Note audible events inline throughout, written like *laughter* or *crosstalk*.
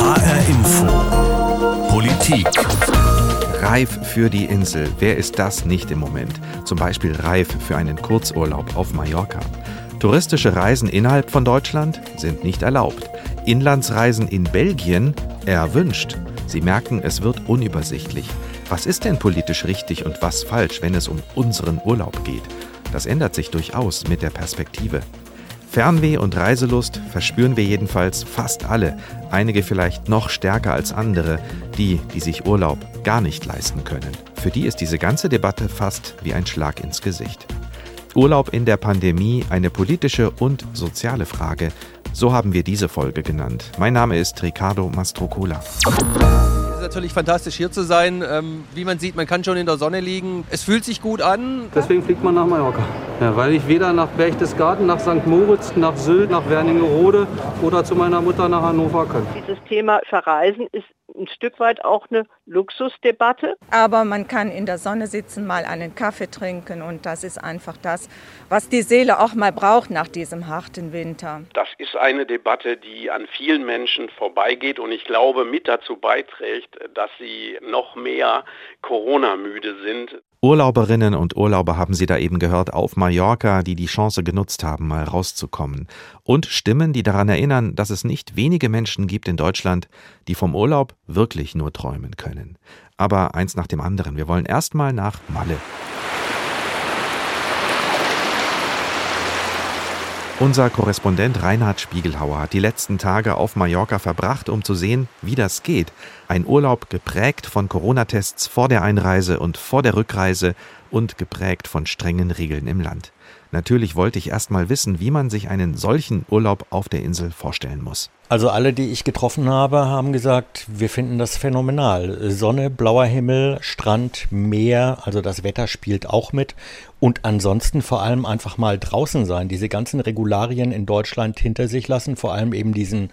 HR Info. Politik. Reif für die Insel. Wer ist das nicht im Moment? Zum Beispiel reif für einen Kurzurlaub auf Mallorca. Touristische Reisen innerhalb von Deutschland sind nicht erlaubt. Inlandsreisen in Belgien erwünscht. Sie merken, es wird unübersichtlich. Was ist denn politisch richtig und was falsch, wenn es um unseren Urlaub geht? Das ändert sich durchaus mit der Perspektive. Fernweh und Reiselust verspüren wir jedenfalls fast alle, einige vielleicht noch stärker als andere, die, die sich Urlaub gar nicht leisten können. Für die ist diese ganze Debatte fast wie ein Schlag ins Gesicht. Urlaub in der Pandemie, eine politische und soziale Frage, so haben wir diese Folge genannt. Mein Name ist Ricardo Mastrocola ist natürlich fantastisch hier zu sein. Ähm, wie man sieht, man kann schon in der Sonne liegen. Es fühlt sich gut an. Deswegen fliegt man nach Mallorca. Ja, weil ich weder nach Berchtesgaden, nach St. Moritz, nach Sylt, nach Wernigerode oder zu meiner Mutter nach Hannover kann. Dieses Thema Verreisen ist ein Stück weit auch eine Luxusdebatte. Aber man kann in der Sonne sitzen, mal einen Kaffee trinken und das ist einfach das, was die Seele auch mal braucht nach diesem harten Winter. Das ist eine Debatte, die an vielen Menschen vorbeigeht und ich glaube mit dazu beiträgt, dass sie noch mehr Corona-müde sind. Urlauberinnen und Urlauber haben Sie da eben gehört auf Mallorca, die die Chance genutzt haben, mal rauszukommen. Und Stimmen, die daran erinnern, dass es nicht wenige Menschen gibt in Deutschland, die vom Urlaub wirklich nur träumen können. Aber eins nach dem anderen. Wir wollen erstmal nach Malle. Unser Korrespondent Reinhard Spiegelhauer hat die letzten Tage auf Mallorca verbracht, um zu sehen, wie das geht. Ein Urlaub geprägt von Corona-Tests vor der Einreise und vor der Rückreise und geprägt von strengen Regeln im Land. Natürlich wollte ich erst mal wissen, wie man sich einen solchen Urlaub auf der Insel vorstellen muss. Also alle, die ich getroffen habe, haben gesagt, wir finden das phänomenal. Sonne, blauer Himmel, Strand, Meer, also das Wetter spielt auch mit. Und ansonsten vor allem einfach mal draußen sein, diese ganzen Regularien in Deutschland hinter sich lassen, vor allem eben diesen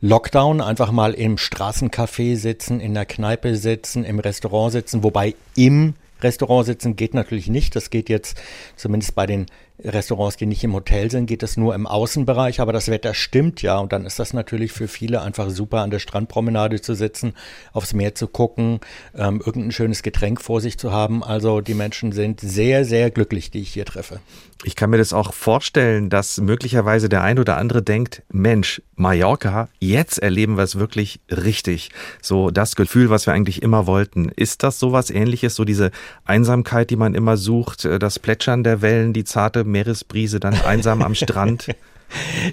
Lockdown, einfach mal im Straßencafé sitzen, in der Kneipe sitzen, im Restaurant sitzen, wobei im Restaurant sitzen geht natürlich nicht. Das geht jetzt zumindest bei den Restaurants, die nicht im Hotel sind, geht das nur im Außenbereich, aber das Wetter stimmt ja und dann ist das natürlich für viele einfach super an der Strandpromenade zu sitzen, aufs Meer zu gucken, ähm, irgendein schönes Getränk vor sich zu haben. Also die Menschen sind sehr, sehr glücklich, die ich hier treffe. Ich kann mir das auch vorstellen, dass möglicherweise der ein oder andere denkt, Mensch, Mallorca, jetzt erleben wir es wirklich richtig. So das Gefühl, was wir eigentlich immer wollten. Ist das sowas ähnliches, so diese Einsamkeit, die man immer sucht, äh, das Plätschern der Wellen, die zarte Meeresbrise, dann einsam am Strand? *laughs*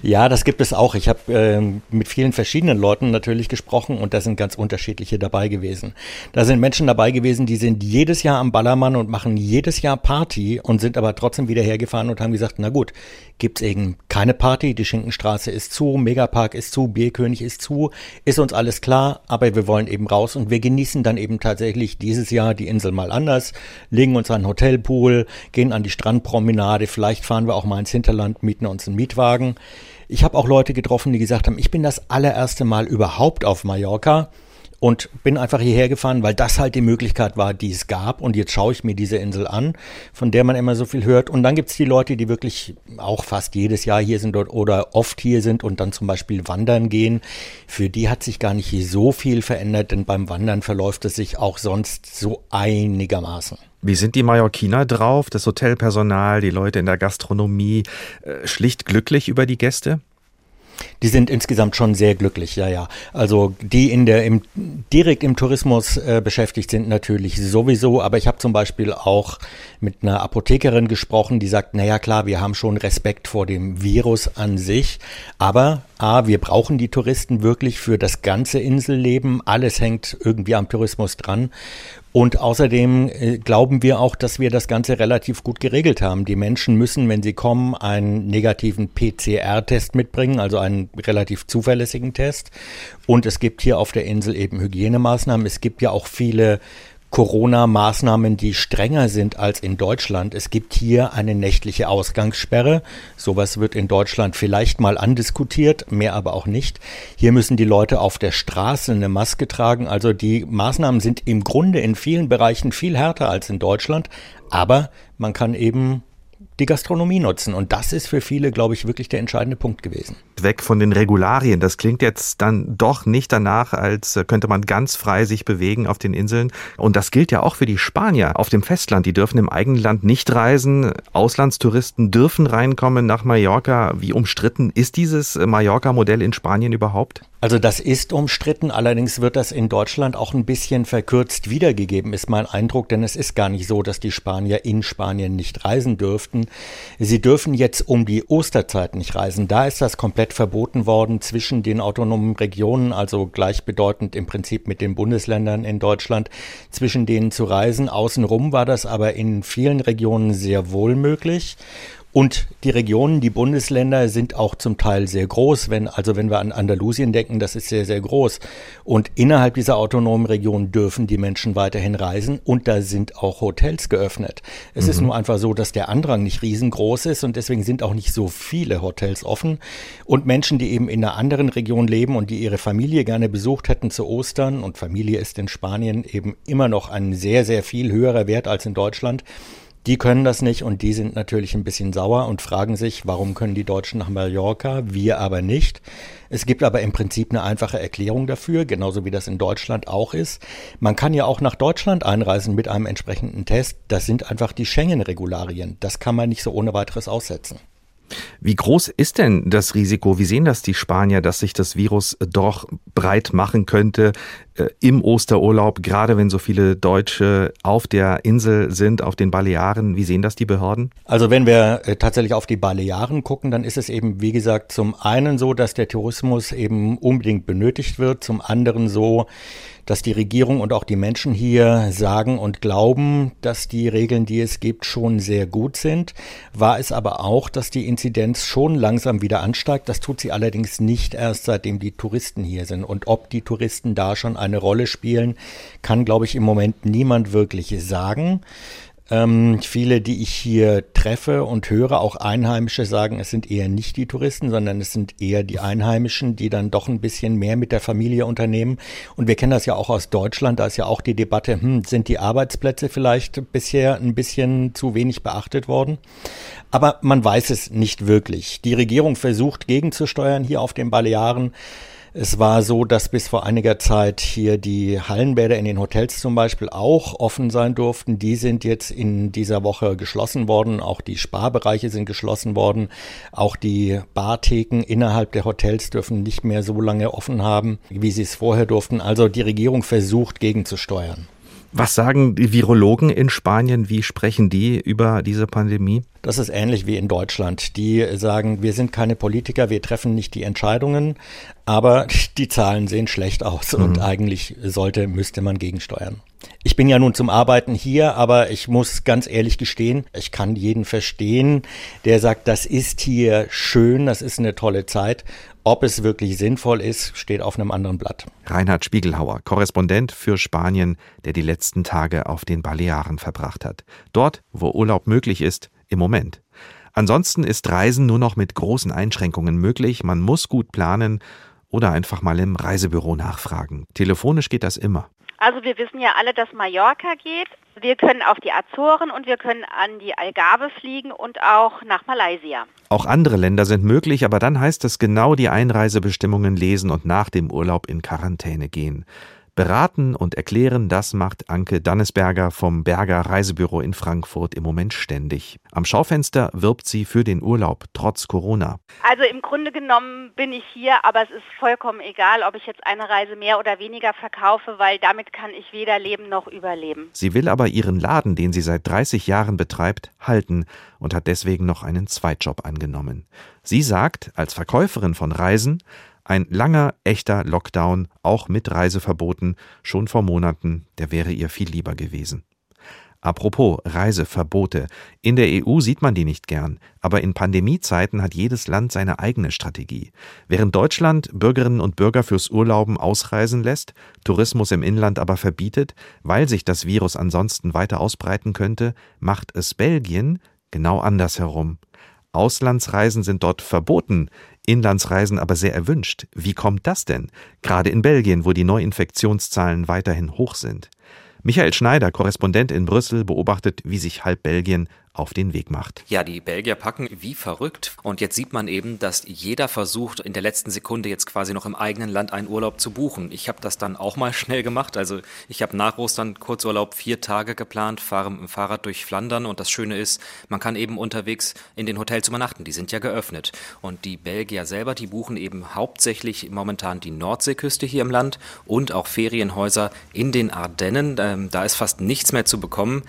Ja, das gibt es auch. Ich habe ähm, mit vielen verschiedenen Leuten natürlich gesprochen und da sind ganz unterschiedliche dabei gewesen. Da sind Menschen dabei gewesen, die sind jedes Jahr am Ballermann und machen jedes Jahr Party und sind aber trotzdem wieder hergefahren und haben gesagt, na gut, gibt's eben keine Party, die Schinkenstraße ist zu, Megapark ist zu, Bierkönig ist zu, ist uns alles klar, aber wir wollen eben raus und wir genießen dann eben tatsächlich dieses Jahr die Insel mal anders, legen uns an einen Hotelpool, gehen an die Strandpromenade, vielleicht fahren wir auch mal ins Hinterland, mieten uns einen Mietwagen sagen. Ich habe auch Leute getroffen, die gesagt haben, ich bin das allererste Mal überhaupt auf Mallorca und bin einfach hierher gefahren, weil das halt die Möglichkeit war, die es gab. Und jetzt schaue ich mir diese Insel an, von der man immer so viel hört. Und dann gibt es die Leute, die wirklich auch fast jedes Jahr hier sind oder oft hier sind und dann zum Beispiel wandern gehen. Für die hat sich gar nicht so viel verändert, denn beim Wandern verläuft es sich auch sonst so einigermaßen. Wie sind die Mallorquiner drauf, das Hotelpersonal, die Leute in der Gastronomie, äh, schlicht glücklich über die Gäste? Die sind insgesamt schon sehr glücklich, ja, ja. Also die in der im, direkt im Tourismus äh, beschäftigt sind natürlich sowieso, aber ich habe zum Beispiel auch mit einer Apothekerin gesprochen, die sagt, naja klar, wir haben schon Respekt vor dem Virus an sich, aber A, wir brauchen die Touristen wirklich für das ganze Inselleben. Alles hängt irgendwie am Tourismus dran. Und außerdem äh, glauben wir auch, dass wir das Ganze relativ gut geregelt haben. Die Menschen müssen, wenn sie kommen, einen negativen PCR-Test mitbringen, also einen relativ zuverlässigen Test. Und es gibt hier auf der Insel eben Hygienemaßnahmen. Es gibt ja auch viele Corona-Maßnahmen, die strenger sind als in Deutschland. Es gibt hier eine nächtliche Ausgangssperre. Sowas wird in Deutschland vielleicht mal andiskutiert, mehr aber auch nicht. Hier müssen die Leute auf der Straße eine Maske tragen. Also die Maßnahmen sind im Grunde in vielen Bereichen viel härter als in Deutschland. Aber man kann eben die Gastronomie nutzen. Und das ist für viele, glaube ich, wirklich der entscheidende Punkt gewesen. Weg von den Regularien. Das klingt jetzt dann doch nicht danach, als könnte man ganz frei sich bewegen auf den Inseln. Und das gilt ja auch für die Spanier auf dem Festland. Die dürfen im eigenen Land nicht reisen. Auslandstouristen dürfen reinkommen nach Mallorca. Wie umstritten ist dieses Mallorca-Modell in Spanien überhaupt? Also das ist umstritten, allerdings wird das in Deutschland auch ein bisschen verkürzt wiedergegeben, ist mein Eindruck, denn es ist gar nicht so, dass die Spanier in Spanien nicht reisen dürften. Sie dürfen jetzt um die Osterzeit nicht reisen. Da ist das komplett verboten worden zwischen den autonomen Regionen, also gleichbedeutend im Prinzip mit den Bundesländern in Deutschland, zwischen denen zu reisen. Außenrum war das aber in vielen Regionen sehr wohl möglich. Und die Regionen, die Bundesländer sind auch zum Teil sehr groß. Wenn, also wenn wir an Andalusien denken, das ist sehr, sehr groß. Und innerhalb dieser autonomen Region dürfen die Menschen weiterhin reisen und da sind auch Hotels geöffnet. Es mhm. ist nur einfach so, dass der Andrang nicht riesengroß ist und deswegen sind auch nicht so viele Hotels offen. Und Menschen, die eben in einer anderen Region leben und die ihre Familie gerne besucht hätten zu Ostern, und Familie ist in Spanien eben immer noch ein sehr, sehr viel höherer Wert als in Deutschland, die können das nicht und die sind natürlich ein bisschen sauer und fragen sich, warum können die Deutschen nach Mallorca, wir aber nicht. Es gibt aber im Prinzip eine einfache Erklärung dafür, genauso wie das in Deutschland auch ist. Man kann ja auch nach Deutschland einreisen mit einem entsprechenden Test. Das sind einfach die Schengen-Regularien. Das kann man nicht so ohne weiteres aussetzen. Wie groß ist denn das Risiko? Wie sehen das die Spanier, dass sich das Virus doch breit machen könnte im Osterurlaub, gerade wenn so viele Deutsche auf der Insel sind, auf den Balearen? Wie sehen das die Behörden? Also wenn wir äh, tatsächlich auf die Balearen gucken, dann ist es eben, wie gesagt, zum einen so, dass der Tourismus eben unbedingt benötigt wird, zum anderen so, dass die Regierung und auch die Menschen hier sagen und glauben, dass die Regeln, die es gibt, schon sehr gut sind. War es aber auch, dass die Inzidenz schon langsam wieder ansteigt. Das tut sie allerdings nicht erst seitdem die Touristen hier sind. Und ob die Touristen da schon eine Rolle spielen, kann, glaube ich, im Moment niemand wirklich sagen. Ähm, viele, die ich hier treffe und höre, auch Einheimische sagen, es sind eher nicht die Touristen, sondern es sind eher die Einheimischen, die dann doch ein bisschen mehr mit der Familie unternehmen. Und wir kennen das ja auch aus Deutschland, da ist ja auch die Debatte, hm, sind die Arbeitsplätze vielleicht bisher ein bisschen zu wenig beachtet worden? Aber man weiß es nicht wirklich. Die Regierung versucht gegenzusteuern hier auf den Balearen. Es war so, dass bis vor einiger Zeit hier die Hallenbäder in den Hotels zum Beispiel auch offen sein durften. Die sind jetzt in dieser Woche geschlossen worden. Auch die Sparbereiche sind geschlossen worden. Auch die Bartheken innerhalb der Hotels dürfen nicht mehr so lange offen haben, wie sie es vorher durften. Also die Regierung versucht gegenzusteuern. Was sagen die Virologen in Spanien? Wie sprechen die über diese Pandemie? Das ist ähnlich wie in Deutschland. Die sagen, wir sind keine Politiker, wir treffen nicht die Entscheidungen, aber *laughs* die Zahlen sehen schlecht aus mhm. und eigentlich sollte, müsste man gegensteuern. Ich bin ja nun zum Arbeiten hier, aber ich muss ganz ehrlich gestehen, ich kann jeden verstehen, der sagt, das ist hier schön, das ist eine tolle Zeit ob es wirklich sinnvoll ist, steht auf einem anderen Blatt. Reinhard Spiegelhauer, Korrespondent für Spanien, der die letzten Tage auf den Balearen verbracht hat. Dort, wo Urlaub möglich ist, im Moment. Ansonsten ist Reisen nur noch mit großen Einschränkungen möglich. Man muss gut planen oder einfach mal im Reisebüro nachfragen. Telefonisch geht das immer. Also wir wissen ja alle, dass Mallorca geht. Wir können auf die Azoren und wir können an die Algarve fliegen und auch nach Malaysia. Auch andere Länder sind möglich, aber dann heißt es genau die Einreisebestimmungen lesen und nach dem Urlaub in Quarantäne gehen. Beraten und erklären, das macht Anke Dannesberger vom Berger Reisebüro in Frankfurt im Moment ständig. Am Schaufenster wirbt sie für den Urlaub, trotz Corona. Also im Grunde genommen bin ich hier, aber es ist vollkommen egal, ob ich jetzt eine Reise mehr oder weniger verkaufe, weil damit kann ich weder leben noch überleben. Sie will aber ihren Laden, den sie seit 30 Jahren betreibt, halten und hat deswegen noch einen Zweitjob angenommen. Sie sagt, als Verkäuferin von Reisen, ein langer, echter Lockdown, auch mit Reiseverboten, schon vor Monaten, der wäre ihr viel lieber gewesen. Apropos Reiseverbote. In der EU sieht man die nicht gern, aber in Pandemiezeiten hat jedes Land seine eigene Strategie. Während Deutschland Bürgerinnen und Bürger fürs Urlauben ausreisen lässt, Tourismus im Inland aber verbietet, weil sich das Virus ansonsten weiter ausbreiten könnte, macht es Belgien genau andersherum. Auslandsreisen sind dort verboten, Inlandsreisen aber sehr erwünscht. Wie kommt das denn? Gerade in Belgien, wo die Neuinfektionszahlen weiterhin hoch sind. Michael Schneider, Korrespondent in Brüssel, beobachtet, wie sich halb Belgien auf den Weg macht. Ja, die Belgier packen wie verrückt. Und jetzt sieht man eben, dass jeder versucht, in der letzten Sekunde jetzt quasi noch im eigenen Land einen Urlaub zu buchen. Ich habe das dann auch mal *laughs* schnell gemacht. Also ich habe nach Ostern Kurzurlaub vier Tage geplant, fahre mit dem Fahrrad durch Flandern. Und das Schöne ist, man kann eben unterwegs in den Hotels übernachten. Die sind ja geöffnet. Und die Belgier selber, die buchen eben hauptsächlich momentan die Nordseeküste hier im Land und auch Ferienhäuser in den Ardennen. Ähm, da ist fast nichts mehr zu bekommen.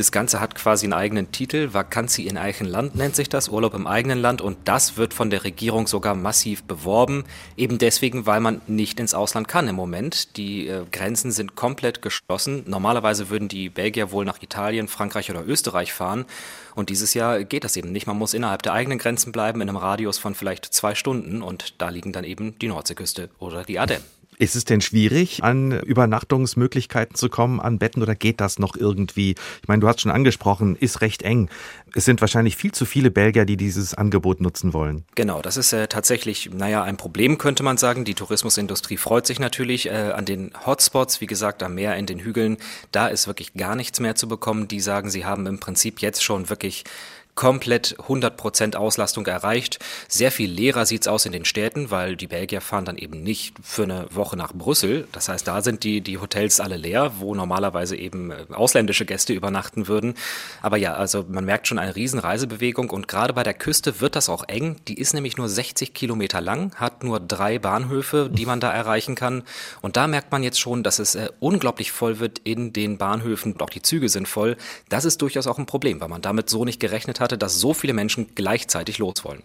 Das Ganze hat quasi einen eigenen Titel. Vakanzi in eigenem Land nennt sich das, Urlaub im eigenen Land. Und das wird von der Regierung sogar massiv beworben. Eben deswegen, weil man nicht ins Ausland kann im Moment. Die äh, Grenzen sind komplett geschlossen. Normalerweise würden die Belgier wohl nach Italien, Frankreich oder Österreich fahren. Und dieses Jahr geht das eben nicht. Man muss innerhalb der eigenen Grenzen bleiben, in einem Radius von vielleicht zwei Stunden. Und da liegen dann eben die Nordseeküste oder die Ardennen. Ist es denn schwierig, an Übernachtungsmöglichkeiten zu kommen, an Betten oder geht das noch irgendwie? Ich meine, du hast schon angesprochen, ist recht eng. Es sind wahrscheinlich viel zu viele Belgier, die dieses Angebot nutzen wollen. Genau, das ist äh, tatsächlich, naja, ein Problem, könnte man sagen. Die Tourismusindustrie freut sich natürlich äh, an den Hotspots, wie gesagt, am Meer, in den Hügeln. Da ist wirklich gar nichts mehr zu bekommen. Die sagen, sie haben im Prinzip jetzt schon wirklich komplett 100% Auslastung erreicht. Sehr viel leerer sieht's aus in den Städten, weil die Belgier fahren dann eben nicht für eine Woche nach Brüssel. Das heißt, da sind die, die Hotels alle leer, wo normalerweise eben äh, ausländische Gäste übernachten würden. Aber ja, also man merkt schon eine riesen Reisebewegung und gerade bei der Küste wird das auch eng. Die ist nämlich nur 60 Kilometer lang, hat nur drei Bahnhöfe, die man da erreichen kann. Und da merkt man jetzt schon, dass es äh, unglaublich voll wird in den Bahnhöfen. Auch die Züge sind voll. Das ist durchaus auch ein Problem, weil man damit so nicht gerechnet hat hatte, dass so viele Menschen gleichzeitig los wollen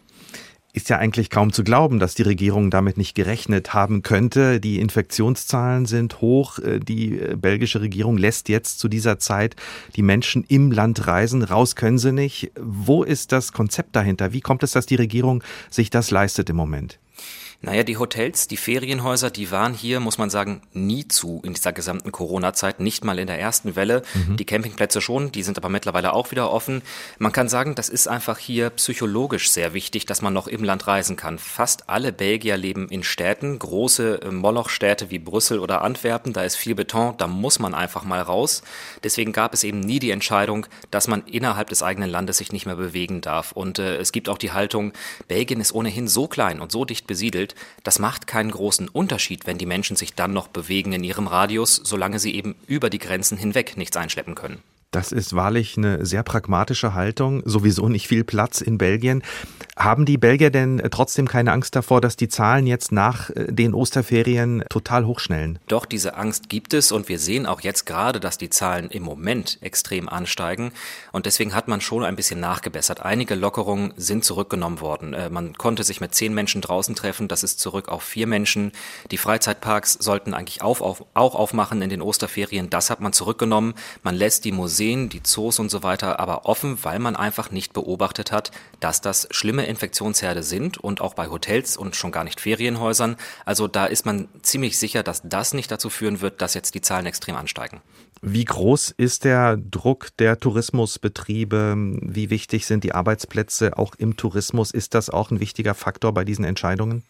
ist ja eigentlich kaum zu glauben, dass die Regierung damit nicht gerechnet haben könnte. Die Infektionszahlen sind hoch. Äh, die äh, belgische Regierung lässt jetzt zu dieser Zeit die Menschen im Land reisen. Raus können sie nicht. Wo ist das Konzept dahinter? Wie kommt es, dass die Regierung sich das leistet im Moment? Naja, die Hotels, die Ferienhäuser, die waren hier, muss man sagen, nie zu in dieser gesamten Corona-Zeit, nicht mal in der ersten Welle. Mhm. Die Campingplätze schon, die sind aber mittlerweile auch wieder offen. Man kann sagen, das ist einfach hier psychologisch sehr wichtig, dass man noch im Land reisen kann. Fast alle Belgier leben in Städten, große äh, Molochstädte wie Brüssel oder Antwerpen, da ist viel Beton, da muss man einfach mal raus. Deswegen gab es eben nie die Entscheidung, dass man innerhalb des eigenen Landes sich nicht mehr bewegen darf. Und äh, es gibt auch die Haltung, Belgien ist ohnehin so klein und so dicht besiedelt, das macht keinen großen Unterschied, wenn die Menschen sich dann noch bewegen in ihrem Radius, solange sie eben über die Grenzen hinweg nichts einschleppen können. Das ist wahrlich eine sehr pragmatische Haltung. Sowieso nicht viel Platz in Belgien. Haben die Belgier denn trotzdem keine Angst davor, dass die Zahlen jetzt nach äh, den Osterferien total hochschnellen? Doch, diese Angst gibt es und wir sehen auch jetzt gerade, dass die Zahlen im Moment extrem ansteigen. Und deswegen hat man schon ein bisschen nachgebessert. Einige Lockerungen sind zurückgenommen worden. Äh, man konnte sich mit zehn Menschen draußen treffen. Das ist zurück auf vier Menschen. Die Freizeitparks sollten eigentlich auch aufmachen in den Osterferien. Das hat man zurückgenommen. Man lässt die Museen Museen, die Zoos und so weiter aber offen, weil man einfach nicht beobachtet hat, dass das schlimme Infektionsherde sind und auch bei Hotels und schon gar nicht Ferienhäusern. Also da ist man ziemlich sicher, dass das nicht dazu führen wird, dass jetzt die Zahlen extrem ansteigen. Wie groß ist der Druck der Tourismusbetriebe? Wie wichtig sind die Arbeitsplätze auch im Tourismus? Ist das auch ein wichtiger Faktor bei diesen Entscheidungen?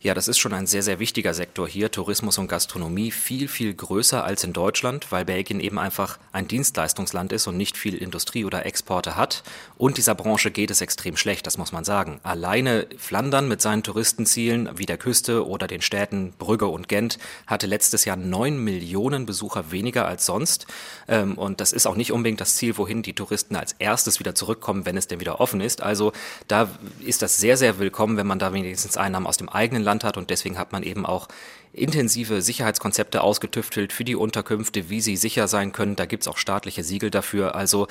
Ja, das ist schon ein sehr, sehr wichtiger Sektor hier, Tourismus und Gastronomie, viel, viel größer als in Deutschland, weil Belgien eben einfach ein Dienstleistungsland ist und nicht viel Industrie oder Exporte hat. Und dieser Branche geht es extrem schlecht, das muss man sagen. Alleine Flandern mit seinen Touristenzielen wie der Küste oder den Städten Brügge und Gent hatte letztes Jahr neun Millionen Besucher weniger als sonst. Ähm, und das ist auch nicht unbedingt das Ziel, wohin die Touristen als erstes wieder zurückkommen, wenn es denn wieder offen ist. Also da ist das sehr, sehr willkommen, wenn man da wenigstens Einnahmen aus dem eigenen Land hat und deswegen hat man eben auch intensive Sicherheitskonzepte ausgetüftelt für die Unterkünfte, wie sie sicher sein können. Da gibt es auch staatliche Siegel dafür. Also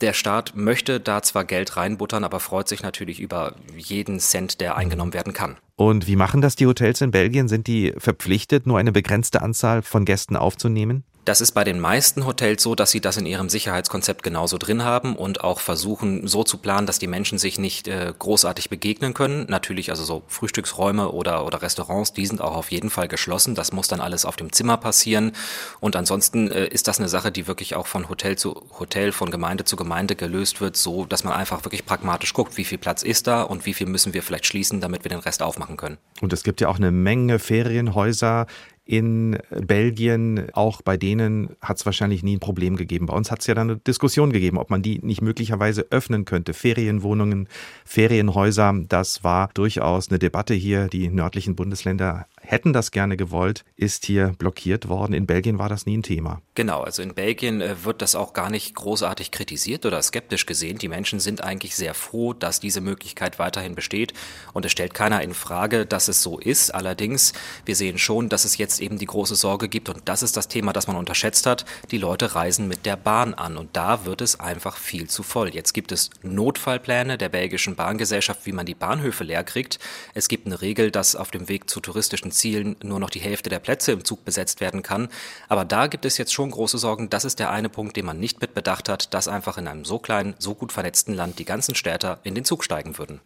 der Staat möchte da zwar Geld reinbuttern, aber freut sich natürlich über jeden Cent, der eingenommen werden kann. Und wie machen das die Hotels in Belgien? Sind die verpflichtet, nur eine begrenzte Anzahl von Gästen aufzunehmen? Das ist bei den meisten Hotels so, dass sie das in ihrem Sicherheitskonzept genauso drin haben und auch versuchen so zu planen, dass die Menschen sich nicht äh, großartig begegnen können. Natürlich also so Frühstücksräume oder, oder Restaurants, die sind auch auf jeden Fall geschlossen. Das muss dann alles auf dem Zimmer passieren. Und ansonsten äh, ist das eine Sache, die wirklich auch von Hotel zu Hotel, von Gemeinde zu Gemeinde gelöst wird, so dass man einfach wirklich pragmatisch guckt, wie viel Platz ist da und wie viel müssen wir vielleicht schließen, damit wir den Rest aufmachen können. Und es gibt ja auch eine Menge Ferienhäuser in Belgien, auch bei denen hat es wahrscheinlich nie ein Problem gegeben. Bei uns hat es ja dann eine Diskussion gegeben, ob man die nicht möglicherweise öffnen könnte. Ferienwohnungen, Ferienhäuser, das war durchaus eine Debatte hier. Die nördlichen Bundesländer hätten das gerne gewollt, ist hier blockiert worden. In Belgien war das nie ein Thema. Genau, also in Belgien äh, wird das auch gar nicht großartig kritisiert oder skeptisch gesehen. Die Menschen sind eigentlich sehr froh, dass diese Möglichkeit weiterhin besteht und es stellt keiner in Frage, dass es so ist. Allerdings, wir sehen schon, dass es jetzt eben die große Sorge gibt und das ist das Thema, das man unterschätzt hat. Die Leute reisen mit der Bahn an und da wird es einfach viel zu voll. Jetzt gibt es Notfallpläne der belgischen Bahngesellschaft, wie man die Bahnhöfe leer kriegt. Es gibt eine Regel, dass auf dem Weg zu touristischen Zielen nur noch die Hälfte der Plätze im Zug besetzt werden kann. Aber da gibt es jetzt schon große Sorgen. Das ist der eine Punkt, den man nicht mit bedacht hat, dass einfach in einem so kleinen, so gut vernetzten Land die ganzen Städter in den Zug steigen würden.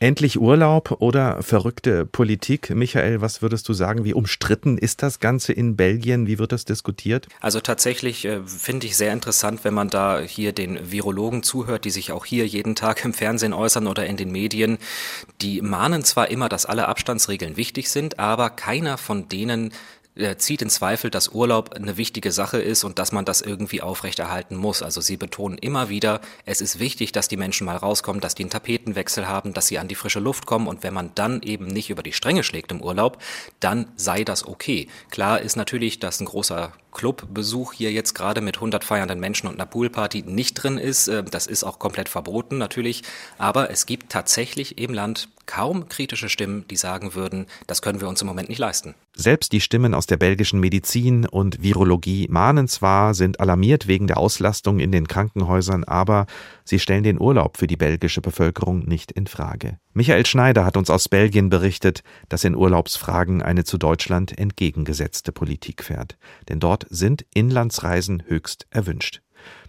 Endlich Urlaub oder verrückte Politik? Michael, was würdest du sagen? Wie umstritten ist das Ganze in Belgien? Wie wird das diskutiert? Also tatsächlich äh, finde ich sehr interessant, wenn man da hier den Virologen zuhört, die sich auch hier jeden Tag im Fernsehen äußern oder in den Medien. Die mahnen zwar immer, dass alle Abstandsregeln wichtig sind, aber keiner von denen zieht in Zweifel, dass Urlaub eine wichtige Sache ist und dass man das irgendwie aufrechterhalten muss. Also sie betonen immer wieder, es ist wichtig, dass die Menschen mal rauskommen, dass die einen Tapetenwechsel haben, dass sie an die frische Luft kommen und wenn man dann eben nicht über die Stränge schlägt im Urlaub, dann sei das okay. Klar ist natürlich, dass ein großer Clubbesuch hier jetzt gerade mit 100 feiernden Menschen und einer Poolparty nicht drin ist. Äh, das ist auch komplett verboten natürlich. Aber es gibt tatsächlich im Land kaum kritische Stimmen, die sagen würden, das können wir uns im Moment nicht leisten. Selbst die Stimmen aus der belgischen Medizin und Virologie mahnen zwar, sind alarmiert wegen der Auslastung in den Krankenhäusern, aber sie stellen den Urlaub für die belgische Bevölkerung nicht in Frage. Michael Schneider hat uns aus Belgien berichtet, dass in Urlaubsfragen eine zu Deutschland entgegengesetzte Politik fährt. Denn dort sind Inlandsreisen höchst erwünscht.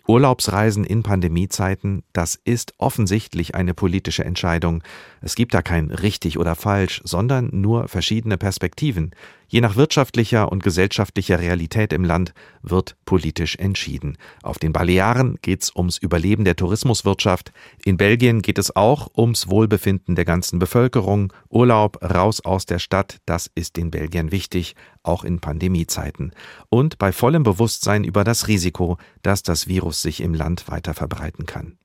Urlaubsreisen in Pandemiezeiten, das ist offensichtlich eine politische Entscheidung. Es gibt da kein richtig oder falsch, sondern nur verschiedene Perspektiven. Je nach wirtschaftlicher und gesellschaftlicher Realität im Land wird politisch entschieden. Auf den Balearen geht's ums Überleben der Tourismuswirtschaft. In Belgien geht es auch ums Wohlbefinden der ganzen Bevölkerung. Urlaub raus aus der Stadt, das ist den Belgiern wichtig, auch in Pandemiezeiten. Und bei vollem Bewusstsein über das Risiko, dass das Virus sich im Land weiter verbreiten kann.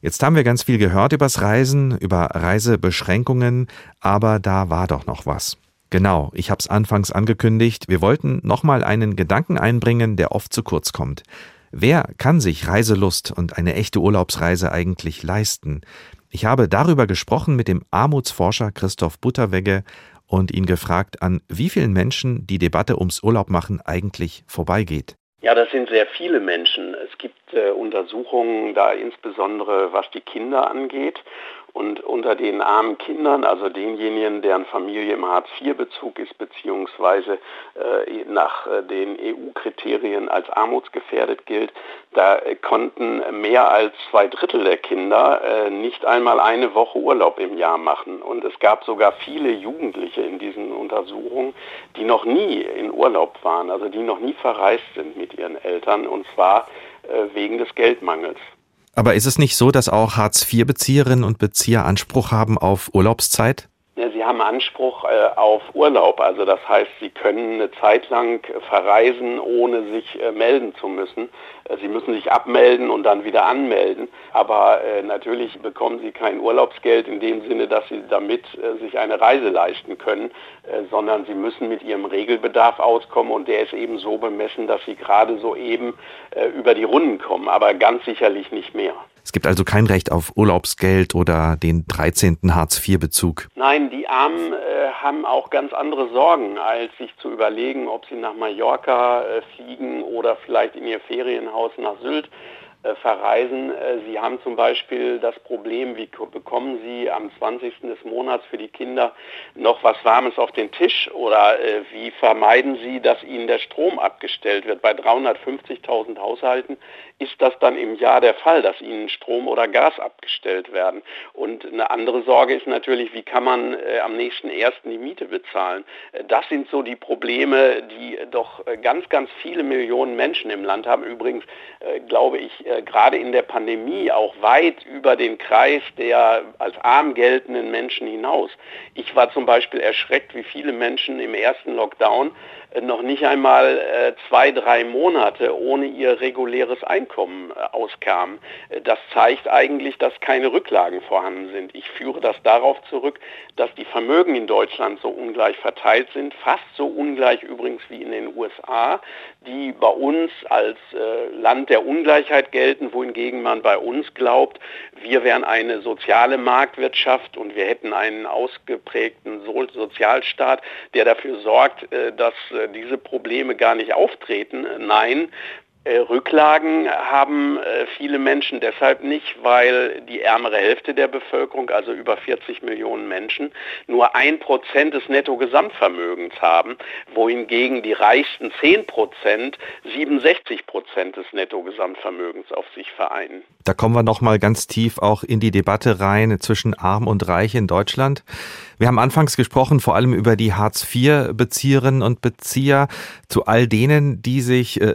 Jetzt haben wir ganz viel gehört übers Reisen, über Reisebeschränkungen, aber da war doch noch was. Genau, ich habe es anfangs angekündigt, wir wollten nochmal einen Gedanken einbringen, der oft zu kurz kommt. Wer kann sich Reiselust und eine echte Urlaubsreise eigentlich leisten? Ich habe darüber gesprochen mit dem Armutsforscher Christoph Butterwegge und ihn gefragt, an wie vielen Menschen die Debatte ums Urlaub machen eigentlich vorbeigeht. Ja, das sind sehr viele Menschen. Es gibt äh, Untersuchungen da insbesondere, was die Kinder angeht. Und unter den armen Kindern, also denjenigen, deren Familie im Hartz-IV-Bezug ist, beziehungsweise äh, nach äh, den EU-Kriterien als armutsgefährdet gilt, da äh, konnten mehr als zwei Drittel der Kinder äh, nicht einmal eine Woche Urlaub im Jahr machen. Und es gab sogar viele Jugendliche in diesen Untersuchungen, die noch nie in Urlaub waren, also die noch nie verreist sind mit ihren Eltern, und zwar äh, wegen des Geldmangels. Aber ist es nicht so, dass auch Hartz-IV-Bezieherinnen und Bezieher Anspruch haben auf Urlaubszeit? Sie haben Anspruch äh, auf Urlaub. Also das heißt, sie können eine Zeit lang verreisen, ohne sich äh, melden zu müssen. Äh, sie müssen sich abmelden und dann wieder anmelden. Aber natürlich bekommen sie kein Urlaubsgeld in dem Sinne, dass sie damit sich eine Reise leisten können, sondern sie müssen mit ihrem Regelbedarf auskommen und der ist eben so bemessen, dass sie gerade so eben über die Runden kommen, aber ganz sicherlich nicht mehr. Es gibt also kein Recht auf Urlaubsgeld oder den 13. Hartz-IV-Bezug. Nein, die Armen äh, haben auch ganz andere Sorgen, als sich zu überlegen, ob sie nach Mallorca äh, fliegen oder vielleicht in ihr Ferienhaus nach Sylt verreisen. Äh, sie haben zum Beispiel das Problem, wie bekommen Sie am 20. des Monats für die Kinder noch was Warmes auf den Tisch oder äh, wie vermeiden Sie, dass Ihnen der Strom abgestellt wird. Bei 350.000 Haushalten ist das dann im Jahr der Fall, dass Ihnen Strom oder Gas abgestellt werden. Und eine andere Sorge ist natürlich, wie kann man äh, am nächsten ersten die Miete bezahlen. Das sind so die Probleme, die doch ganz, ganz viele Millionen Menschen im Land haben. Übrigens, äh, glaube ich, äh, gerade in der Pandemie auch weit über den Kreis der als arm geltenden Menschen hinaus. Ich war zum Beispiel erschreckt, wie viele Menschen im ersten Lockdown noch nicht einmal äh, zwei, drei Monate ohne ihr reguläres Einkommen äh, auskamen. Äh, das zeigt eigentlich, dass keine Rücklagen vorhanden sind. Ich führe das darauf zurück, dass die Vermögen in Deutschland so ungleich verteilt sind, fast so ungleich übrigens wie in den USA, die bei uns als Land der Ungleichheit gelten, wohingegen man bei uns glaubt, wir wären eine soziale Marktwirtschaft und wir hätten einen ausgeprägten Sozialstaat, der dafür sorgt, dass diese Probleme gar nicht auftreten. Nein, äh, Rücklagen haben äh, viele Menschen deshalb nicht, weil die ärmere Hälfte der Bevölkerung, also über 40 Millionen Menschen, nur ein Prozent des Nettogesamtvermögens haben, wohingegen die reichsten 10 Prozent 67 Prozent des Nettogesamtvermögens auf sich vereinen. Da kommen wir noch mal ganz tief auch in die Debatte rein zwischen Arm und Reich in Deutschland. Wir haben anfangs gesprochen vor allem über die Hartz-IV-Bezieherinnen und Bezieher. Zu all denen, die sich äh,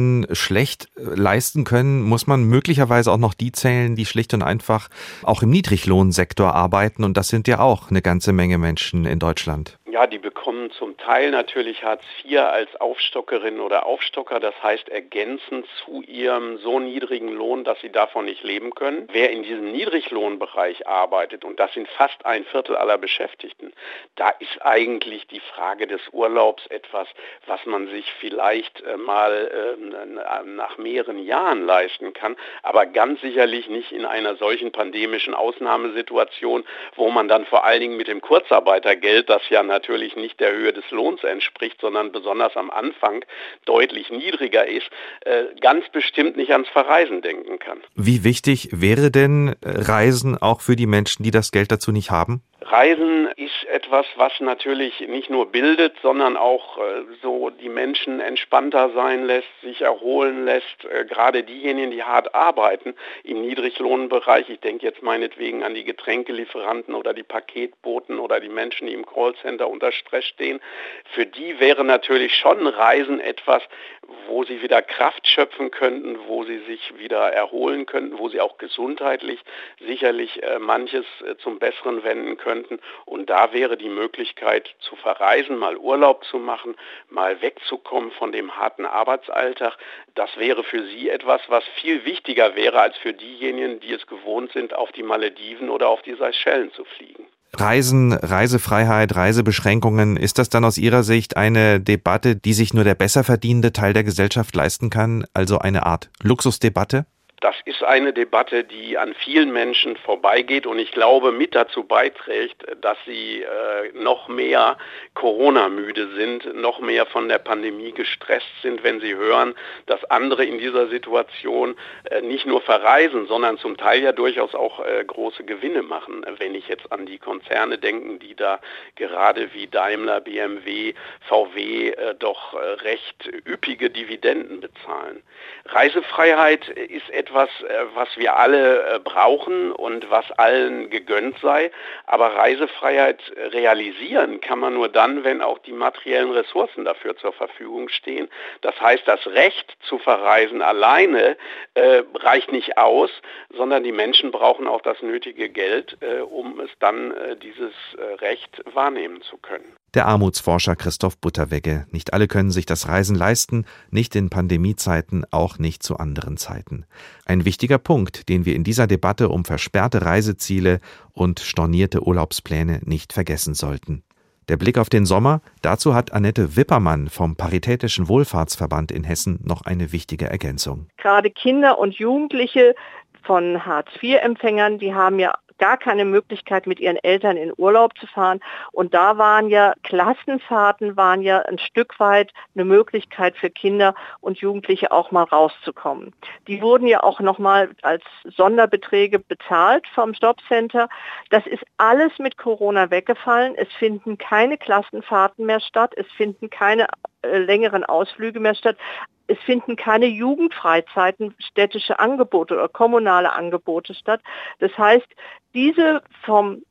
Reisen schlecht äh, leisten können, muss man möglicherweise auch noch die zählen, die schlicht und einfach auch im Niedriglohnsektor arbeiten. Und das sind ja auch eine ganze Menge Menschen in Deutschland. Ja, die bekommen zum Teil natürlich Hartz IV als Aufstockerin oder Aufstocker, das heißt ergänzend zu ihrem so niedrigen Lohn, dass sie davon nicht leben können. Wer in diesem Niedriglohnbereich arbeitet, und das sind fast ein Viertel aller Beschäftigten, da ist eigentlich die Frage des Urlaubs etwas, was man sich vielleicht äh, mal äh, nach mehreren Jahren leisten kann, aber ganz sicherlich nicht in einer solchen pandemischen Ausnahmesituation, wo man dann vor allen Dingen mit dem Kurzarbeitergeld, das ja nicht der Höhe des Lohns entspricht, sondern besonders am Anfang deutlich niedriger ist, äh, ganz bestimmt nicht ans Verreisen denken kann. Wie wichtig wäre denn Reisen auch für die Menschen, die das Geld dazu nicht haben? Reisen ist etwas, was natürlich nicht nur bildet, sondern auch äh, so die Menschen entspannter sein lässt, sich erholen lässt. Äh, gerade diejenigen, die hart arbeiten im Niedriglohnbereich, ich denke jetzt meinetwegen an die Getränkelieferanten oder die Paketboten oder die Menschen, die im Callcenter unter Stress stehen, für die wäre natürlich schon Reisen etwas, wo sie wieder Kraft schöpfen könnten, wo sie sich wieder erholen könnten, wo sie auch gesundheitlich sicherlich äh, manches äh, zum Besseren wenden könnten. Und da wäre die Möglichkeit zu verreisen, mal Urlaub zu machen, mal wegzukommen von dem harten Arbeitsalltag. Das wäre für sie etwas, was viel wichtiger wäre als für diejenigen, die es gewohnt sind, auf die Malediven oder auf die Seychellen zu fliegen. Reisen, Reisefreiheit, Reisebeschränkungen, ist das dann aus Ihrer Sicht eine Debatte, die sich nur der besser verdienende Teil der Gesellschaft leisten kann, also eine Art Luxusdebatte? Das ist eine Debatte, die an vielen Menschen vorbeigeht und ich glaube mit dazu beiträgt, dass sie äh, noch mehr Corona-müde sind, noch mehr von der Pandemie gestresst sind, wenn sie hören, dass andere in dieser Situation äh, nicht nur verreisen, sondern zum Teil ja durchaus auch äh, große Gewinne machen. Wenn ich jetzt an die Konzerne denke, die da gerade wie Daimler, BMW, VW äh, doch äh, recht üppige Dividenden bezahlen. Reisefreiheit ist etwas, etwas, äh, was wir alle äh, brauchen und was allen gegönnt sei. Aber Reisefreiheit realisieren kann man nur dann, wenn auch die materiellen Ressourcen dafür zur Verfügung stehen. Das heißt, das Recht zu verreisen alleine äh, reicht nicht aus, sondern die Menschen brauchen auch das nötige Geld, äh, um es dann äh, dieses äh, Recht wahrnehmen zu können. Der Armutsforscher Christoph Butterwegge. Nicht alle können sich das Reisen leisten, nicht in Pandemiezeiten, auch nicht zu anderen Zeiten. Ein wichtiger Punkt, den wir in dieser Debatte um versperrte Reiseziele und stornierte Urlaubspläne nicht vergessen sollten. Der Blick auf den Sommer, dazu hat Annette Wippermann vom Paritätischen Wohlfahrtsverband in Hessen noch eine wichtige Ergänzung. Gerade Kinder und Jugendliche von Hartz-IV-Empfängern, die haben ja gar keine Möglichkeit, mit ihren Eltern in Urlaub zu fahren. Und da waren ja Klassenfahrten, waren ja ein Stück weit eine Möglichkeit für Kinder und Jugendliche auch mal rauszukommen. Die wurden ja auch nochmal als Sonderbeträge bezahlt vom Jobcenter. Das ist alles mit Corona weggefallen. Es finden keine Klassenfahrten mehr statt. Es finden keine äh, längeren Ausflüge mehr statt. Es finden keine Jugendfreizeiten, städtische Angebote oder kommunale Angebote statt. Das heißt, diese vom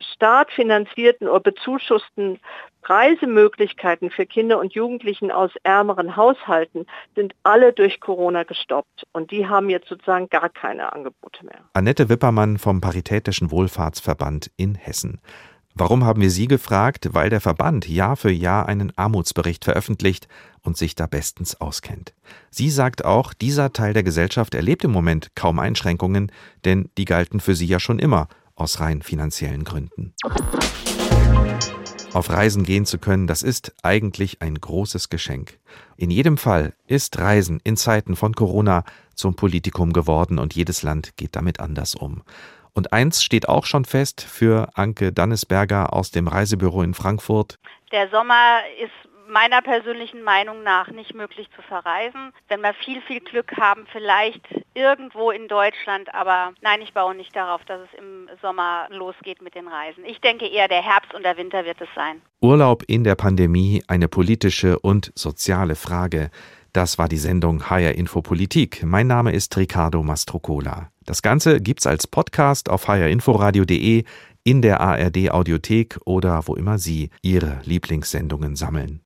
staatfinanzierten oder bezuschussten Reisemöglichkeiten für Kinder und Jugendlichen aus ärmeren Haushalten sind alle durch Corona gestoppt und die haben jetzt sozusagen gar keine Angebote mehr. Annette Wippermann vom Paritätischen Wohlfahrtsverband in Hessen. Warum haben wir Sie gefragt? Weil der Verband Jahr für Jahr einen Armutsbericht veröffentlicht und sich da bestens auskennt. Sie sagt auch, dieser Teil der Gesellschaft erlebt im Moment kaum Einschränkungen, denn die galten für sie ja schon immer aus rein finanziellen Gründen. Auf Reisen gehen zu können, das ist eigentlich ein großes Geschenk. In jedem Fall ist Reisen in Zeiten von Corona zum Politikum geworden und jedes Land geht damit anders um. Und eins steht auch schon fest für Anke Dannesberger aus dem Reisebüro in Frankfurt. Der Sommer ist meiner persönlichen Meinung nach nicht möglich zu verreisen. Wenn wir viel, viel Glück haben, vielleicht irgendwo in Deutschland, aber nein, ich baue nicht darauf, dass es im Sommer losgeht mit den Reisen. Ich denke eher, der Herbst und der Winter wird es sein. Urlaub in der Pandemie, eine politische und soziale Frage. Das war die Sendung HR Info Politik. Mein Name ist Ricardo Mastrocola. Das Ganze gibt's als Podcast auf hrinforadio.de, in der ARD Audiothek oder wo immer Sie Ihre Lieblingssendungen sammeln.